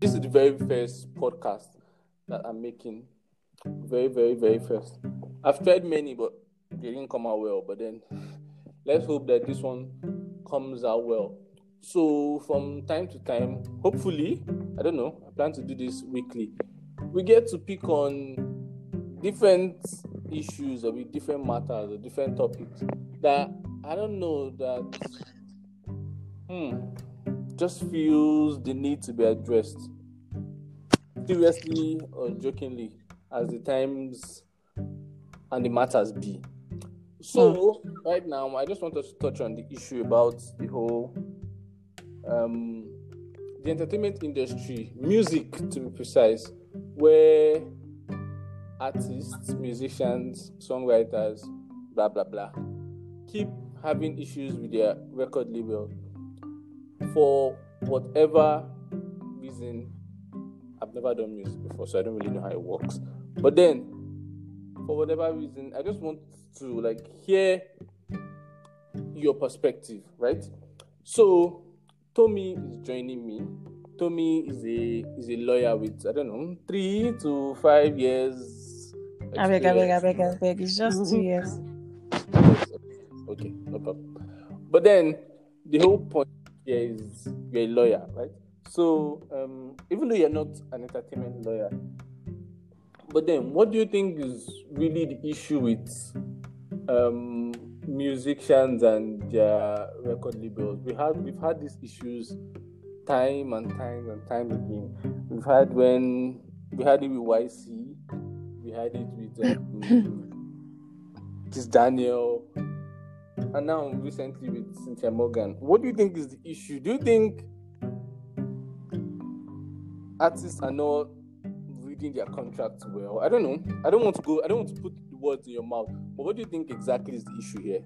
this is the very first podcast that I'm making. Very, very, very first. I've tried many, but they didn't come out well. But then let's hope that this one comes out well. So from time to time, hopefully, I don't know, I plan to do this weekly. We get to pick on different issues or with different matters or different topics that I don't know that hmm just feels the need to be addressed. Seriously or jokingly, as the times and the matters be. So right now, I just want us to touch on the issue about the whole um, the entertainment industry, music to be precise, where artists, musicians, songwriters, blah blah blah, keep having issues with their record label for whatever reason. I've never done music before, so I don't really know how it works. But then, for whatever reason, I just want to like hear your perspective, right? So, Tommy is joining me. Tommy is a is a lawyer with I don't know three to five years. I beg, I beg, I beg, I beg. It's just two years. Okay, no problem. But then the whole point here is you're a lawyer, right? So um, even though you're not an entertainment lawyer, but then what do you think is really the issue with um, musicians and their record labels? We had we've had these issues time and time and time again. We've had when we had it with Ycee, we had it with um, Daniel, and now recently with Cynthia Morgan. What do you think is the issue? Do you think artists are not reading their contracts well? I don't know. I don't want to go. I don't want to put the words in your mouth. But what do you think exactly is the issue here?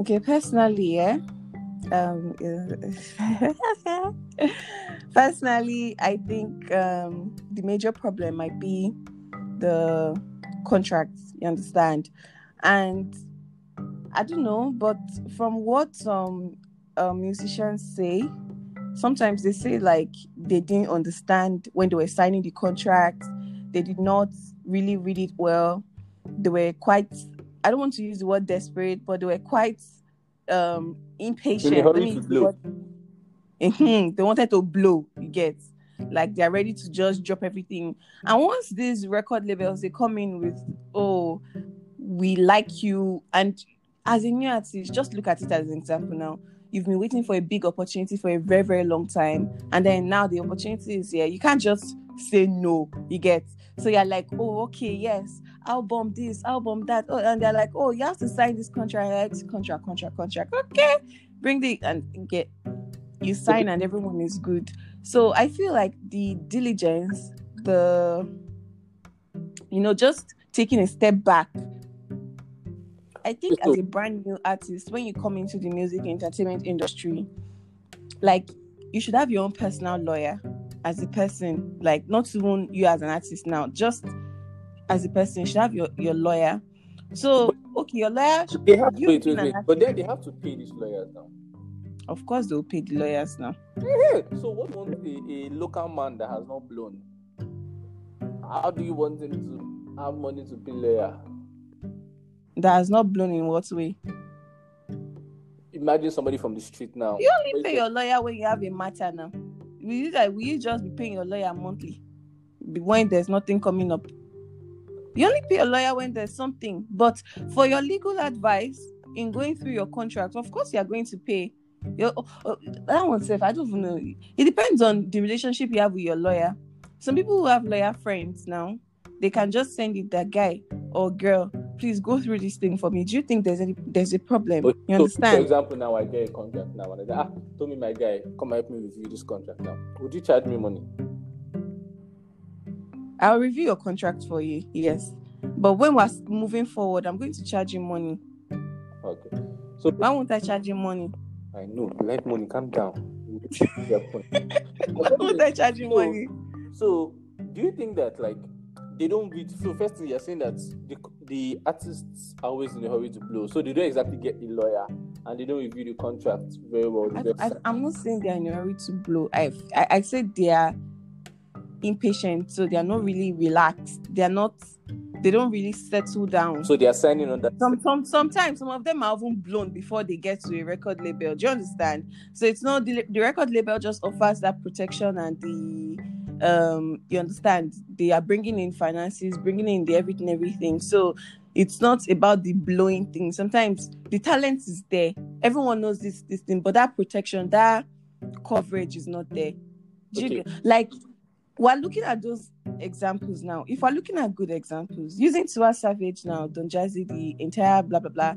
Okay, personally, yeah. Um, personally, I think um, the major problem might be the contracts. You understand? And I don't know, but from what some uh, musicians say, sometimes they say like they didn't understand when they were signing the contract. They did not really read it well. They were quite. I don't want to use the word desperate, but they were quite um impatient. In a hurry to blow. Mhm, they wanted to blow. You get like they're ready to just drop everything. And once these record labels they come in with, oh, we like you, and as a new artist, just look at it as an example now. You've been waiting for a big opportunity for a very, very long time, and then now the opportunity is here. You can't just say no. You get so you're like, oh, okay, yes, album this, album that, oh, and they're like, oh, you have to sign this contract, eh, like, contract, contract, contract. Okay, bring the and get you sign, and everyone is good. So I feel like the diligence, the you know, just taking a step back. I think as a brand new artist, when you come into the music entertainment industry, like you should have your own personal lawyer as a person, like not even you as an artist now, just as a person, you should have your, your lawyer. So okay, your lawyer They have to being wait, an. But then they have to pay these lawyers now. of course they'll pay the lawyers now. Yeah. So what wants a, a local man that has not blown? How do you want him to have money to pay lawyer? That has not blown in what way? Imagine somebody from the street now. You only pay your lawyer when you have a matter now. Will you like will you just be paying your lawyer monthly when there's nothing coming up? You only pay your lawyer when there's something. But for your legal advice in going through your contract, of course you are going to pay. Your, oh, oh, that one self, I don't even know. It depends on the relationship you have with your lawyer. Some people who have lawyer friends now, they can just send it that guy or girl, please go through this thing for me. Do you think there's any there's a problem? But You so, understand? For example, now I get a contract now, and I say, ah, told me my guy, come help me review this contract now. Would you charge me money? I'll review your contract for you, yes. But when we're moving forward, I'm going to charge you money. Okay. So Why won't I charge you money? I know you like money. Calm down. Why won't I charge you So- money? So, do you think that like they don't read? So, first thing you're saying that the, the artists are always in a hurry to blow, so they don't exactly get the lawyer and they don't review the contract very well. I, just I, sign. I'm not saying they're in a hurry to blow. I, I, I said they are impatient, so they are not really relaxed. They are not. They don't really settle down. so they are signing on that. some, some sometimes some of them are even blown before they get to a record label. Do you understand? So it's not the, the record label just offers that protection and the um you understand they are bringing in finances, bringing in the everything, everything. So it's not about the blowing thing. Sometimes the talent is there. Everyone knows this this thing, but that protection, that coverage is not there. You Okay. like we're looking at those examples now. If we're looking at good examples, using Tiwa Savage now, Don Jazzy, the entire blah blah blah,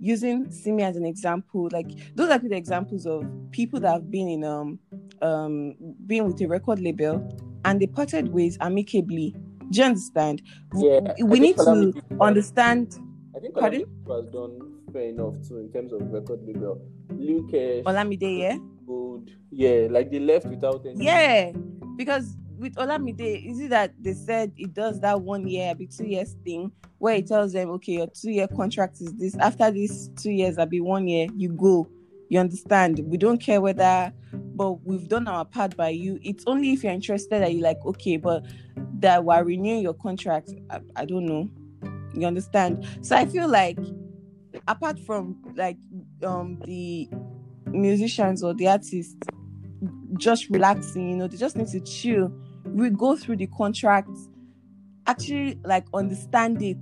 using Simi as an example, like those are good examples of people that have been in um um being with a record label and they parted ways amicably. Do you understand? Yeah, we I need to understand I think? Calamity was done fair enough too in terms of record label. Luke Olamide, yeah? Good, yeah, like they left without any. Yeah, because with Olamide, is it that they said it does that one year, be two years thing where it tells them, okay, your two year contract is this. After these two years, I'll be one year, you go. You understand? We don't care whether, but we've done our part by you. It's only if you're interested that you like, okay, but that we're renewing your contract. I, I don't know. You understand? So I feel like, apart from like um the musicians or the artists just relaxing, you know, they just need to chill. We go through the contract, actually like understand it,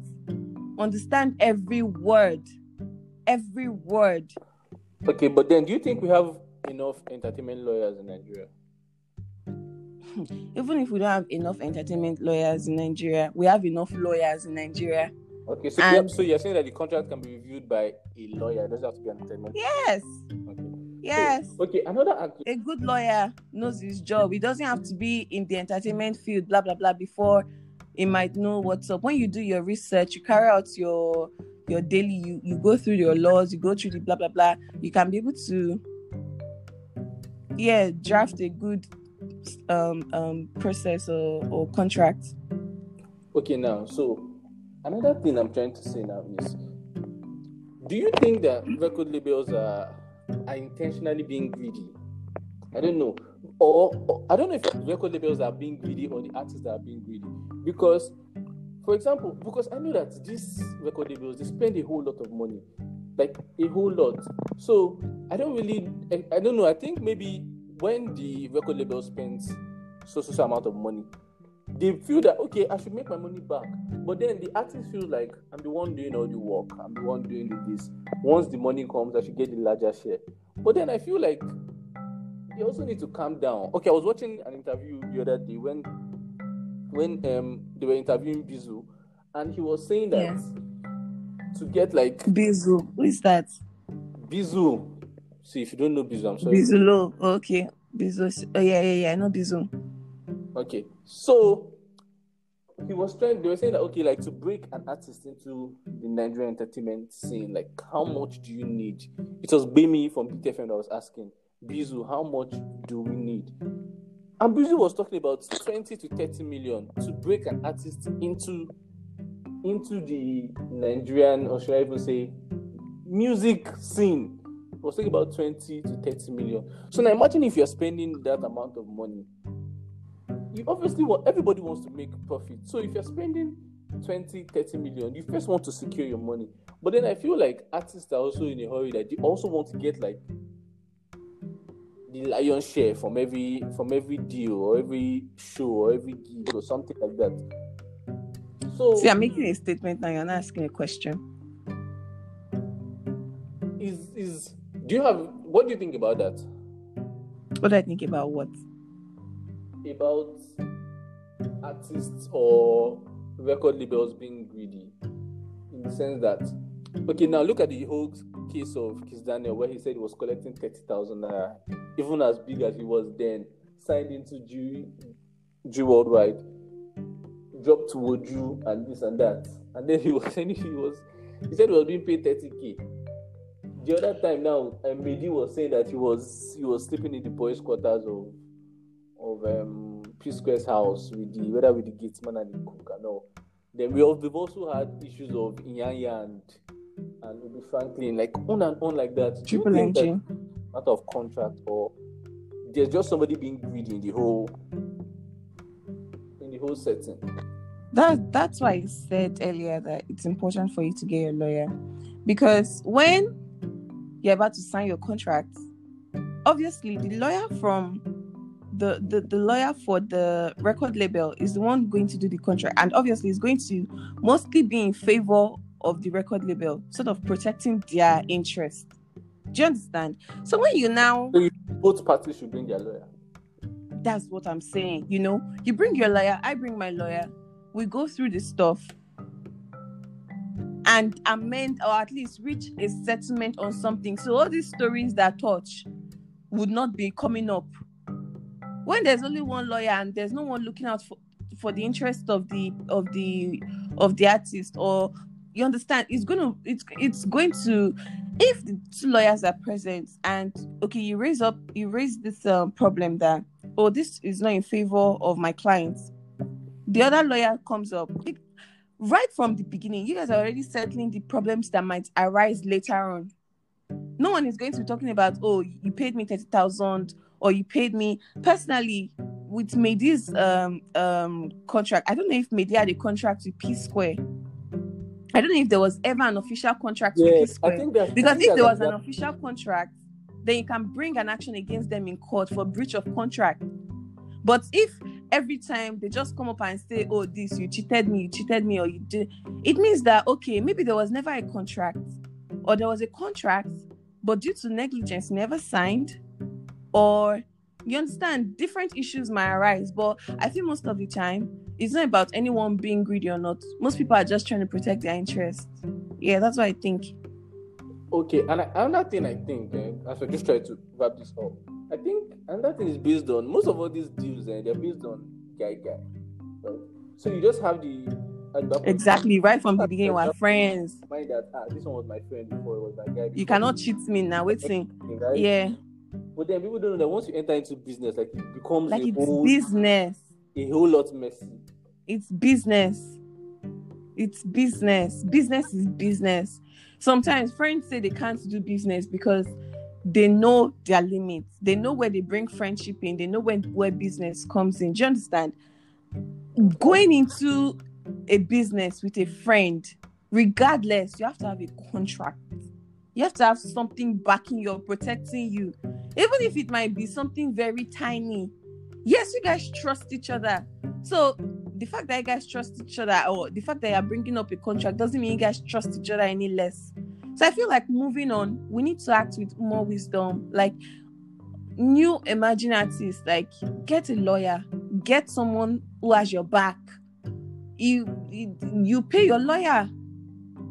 understand every word, every word. Okay, but then do you think we have enough entertainment lawyers in Nigeria? Hmm, even if we don't have enough entertainment lawyers in Nigeria, we have enough lawyers in Nigeria. Okay, so And- so you're saying that the contract can be reviewed by a lawyer. It doesn't have to be an entertainment. Yes, Okay. Yes. Okay, another angle. A good lawyer knows his job. He doesn't have to be in the entertainment field, blah blah blah, before he might know what's up. When you do your research, you carry out your your daily, you, you go through your laws, you go through the blah blah blah, you can be able to yeah, draft a good um um process or, or contract. Okay, now, so another thing I'm trying to say now is do you think that record labels are, are intentionally being greedy? I don't know. Or, or I don't know if record labels are being greedy or the artists are being greedy. Because, for example, because I know that these record labels they spend a whole lot of money. Like a whole lot. So I don't really I, I don't know. I think maybe when the record label spends so so so amount of money, they feel that okay, I should make my money back. But then the artist feels like I'm the one doing all the work, I'm the one doing this. Once the money comes, I should get the larger share. But then I feel like they also need to calm down. Okay, I was watching an interview the other day when when um they were interviewing Bizu, and he was saying that Yes. to get like Bizu, who is that? Bizu. See, if you don't know Bizu, I'm sorry. Bizulo. Okay. Bizu. Oh yeah, yeah, yeah. I know Bizu. Okay, so he was trying. They were saying that okay, like to break an artist into the Nigerian entertainment scene, like how much do you need? It was Bimi from BTFM that was asking Bizu, how much do we need? And Bizu was talking about twenty to thirty million to break an artist into into the Nigerian, or should I even say, music scene. Was talking about twenty to thirty million. So now imagine if you're spending that amount of money you obviously want everybody wants to make profit so if you're spending 20 30 million you first want to secure your money but then i feel like artists are also in a hurry that they also want to get like the lion share from every from every deal or every show or every gig or something like that so See, I'm making a statement now. You're not asking a question. is is do you have what do you think about that What do I think about what? About artists or record labels being greedy. In the sense that okay now look at the whole case of Kiss Daniel where he said he was collecting 30,000 naira even as big as he was then signed into G, G Worldwide dropped to Woju and this and that. And then he was saying he was he said he was being paid 30k the other time now May D was saying that he was he was sleeping in the boys quarters of of um P Square's house with the whether with the gatesman and the cook and all. Then we have, we've also had issues of Iyanya and and Ubi Franklin, like on and on like that. Triple MG. matter of contract or there's just somebody being greedy in the whole in the whole setting? That that's why I said earlier that it's important for you to get a lawyer because when you're about to sign your contract, obviously the lawyer from the, the the lawyer for the record label is the one going to do the contract and obviously is going to mostly be in favor of the record label sort of protecting their interest do you understand so when you now Both parties should bring their lawyer. that's what I'm saying. You know, you bring your lawyer, I bring my lawyer. We go through this stuff and amend or at least reach a settlement on something. So all these stories that touch would not be coming up. When there's only one lawyer and there's no one looking out for, for the interest of the of the of the artist or you understand it's gonna it's it's going to if the two lawyers are present and okay you raise up you raise this um, problem that oh this is not in favor of my clients the other lawyer comes up It- right from the beginning you guys are already settling the problems that might arise later on. No one is going to be talking about oh you paid me 30000 or you paid me personally with May D's um um contract i don't know if May D had a contract with p square. I don't know if there was ever an official contract with p square I think that because I think if there that- was an official contract, then you can bring an action against them in court for breach of contract. But if every time they just come up and say, "Oh, this you cheated me, you cheated me," or you did, it means that okay, maybe there was never a contract, or there was a contract, but due to negligence, never signed, or you understand, different issues might arise. But I think most of the time, it's not about anyone being greedy or not. Most people are just trying to protect their interests. Yeah, that's what I think. Okay, and I, another thing I think, eh, as we're just try to wrap this up, I think another thing is based on most of all these deals, eh, they're based on guy guy, right? So you just have the at the back of Exactly, right from the beginning, we're friends. mind that ah, this one was my friend before, it was my guy. You cannot cheat me now. Waiting. Yeah, But then people don't know that once you enter into business, like it becomes like a it's whole business. a whole lot messy. It's business. It's business. Business is business. Sometimes friends say they can't do business because they know their limits. They know where they bring friendship in. They know when where business comes in. Do you understand? Going into a business with a friend, regardless, you have to have a contract. You have to have something backing you, protecting you. Even if it might be something very tiny. Yes, you guys trust each other. So the fact that you guys trust each other or the fact that you're bringing up a contract doesn't mean you guys trust each other any less. So I feel like moving on, we need to act with more wisdom. Like new emerging artists, like get a lawyer, get someone who has your back. You you, you pay your lawyer.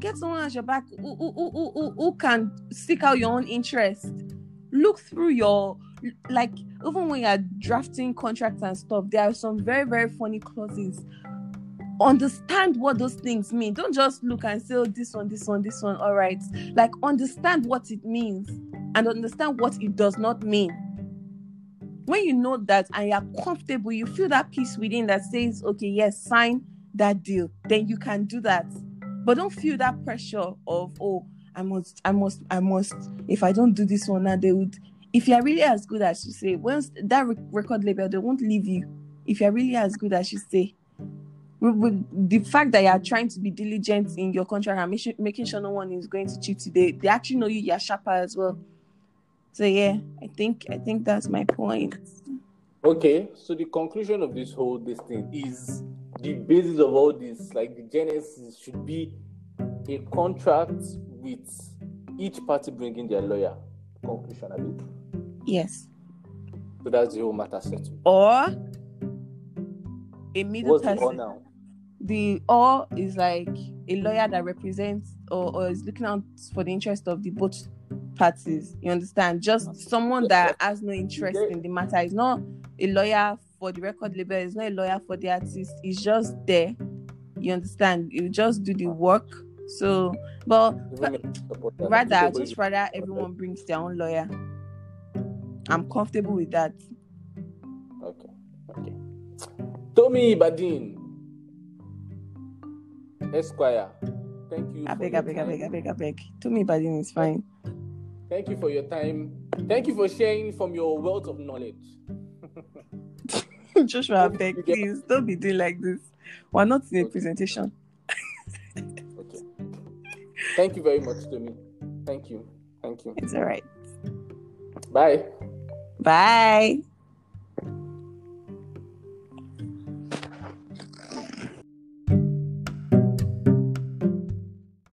Get someone as your back who, who, who, who- who can seek out your own interest. Look through your like even when you're drafting contracts and stuff, there are some very, very funny clauses. Understand what those things mean. Don't just look and say, oh, this one, this one, this one, all right. Like, understand what it means and understand what it does not mean. When you know that and you're comfortable, you feel that peace within that says, okay, yes, sign that deal, then you can do that. But don't feel that pressure of, oh, I must, I must, I must. If I don't do this one now, they would if you're really as good as you say, once that rec- record label, they won't leave you. If you're really as good as you say, with, the fact that you're trying to be diligent in your contract and making sure no one is going to cheat you, they, they actually know you, you're sharper as well. So yeah, I think I think that's my point. Okay, so the conclusion of this whole this thing is the mm. basis of all this, like the genesis, should be a contract with each party bringing their lawyer. Conclusion, I mean. Yes. So that's the whole matter settled. Or a middle What's the person. all now? the or is like a lawyer that represents or, or is looking out for the interest of the both parties. You understand? Just mm. someone that has no interest in the matter. It's not a lawyer for the record label, it's not a lawyer for the artist, it's just there. You understand? You just do the work. So but Even make support that. rather Everybody- just rather everyone brings their own lawyer. I'm comfortable with that. Okay, okay. Tommy Badin. Esquire. Thank you. I beg, I beg, I beg, I beg, I beg. To me, but it's fine. Thank you for your time. Thank you for sharing from your wealth of knowledge. Joshua, beg, please don't be doing like this. We're not in a Okay. presentation. Okay. Thank you very much, Tommy. Thank you. Thank you. It's all right. Bye. Bye.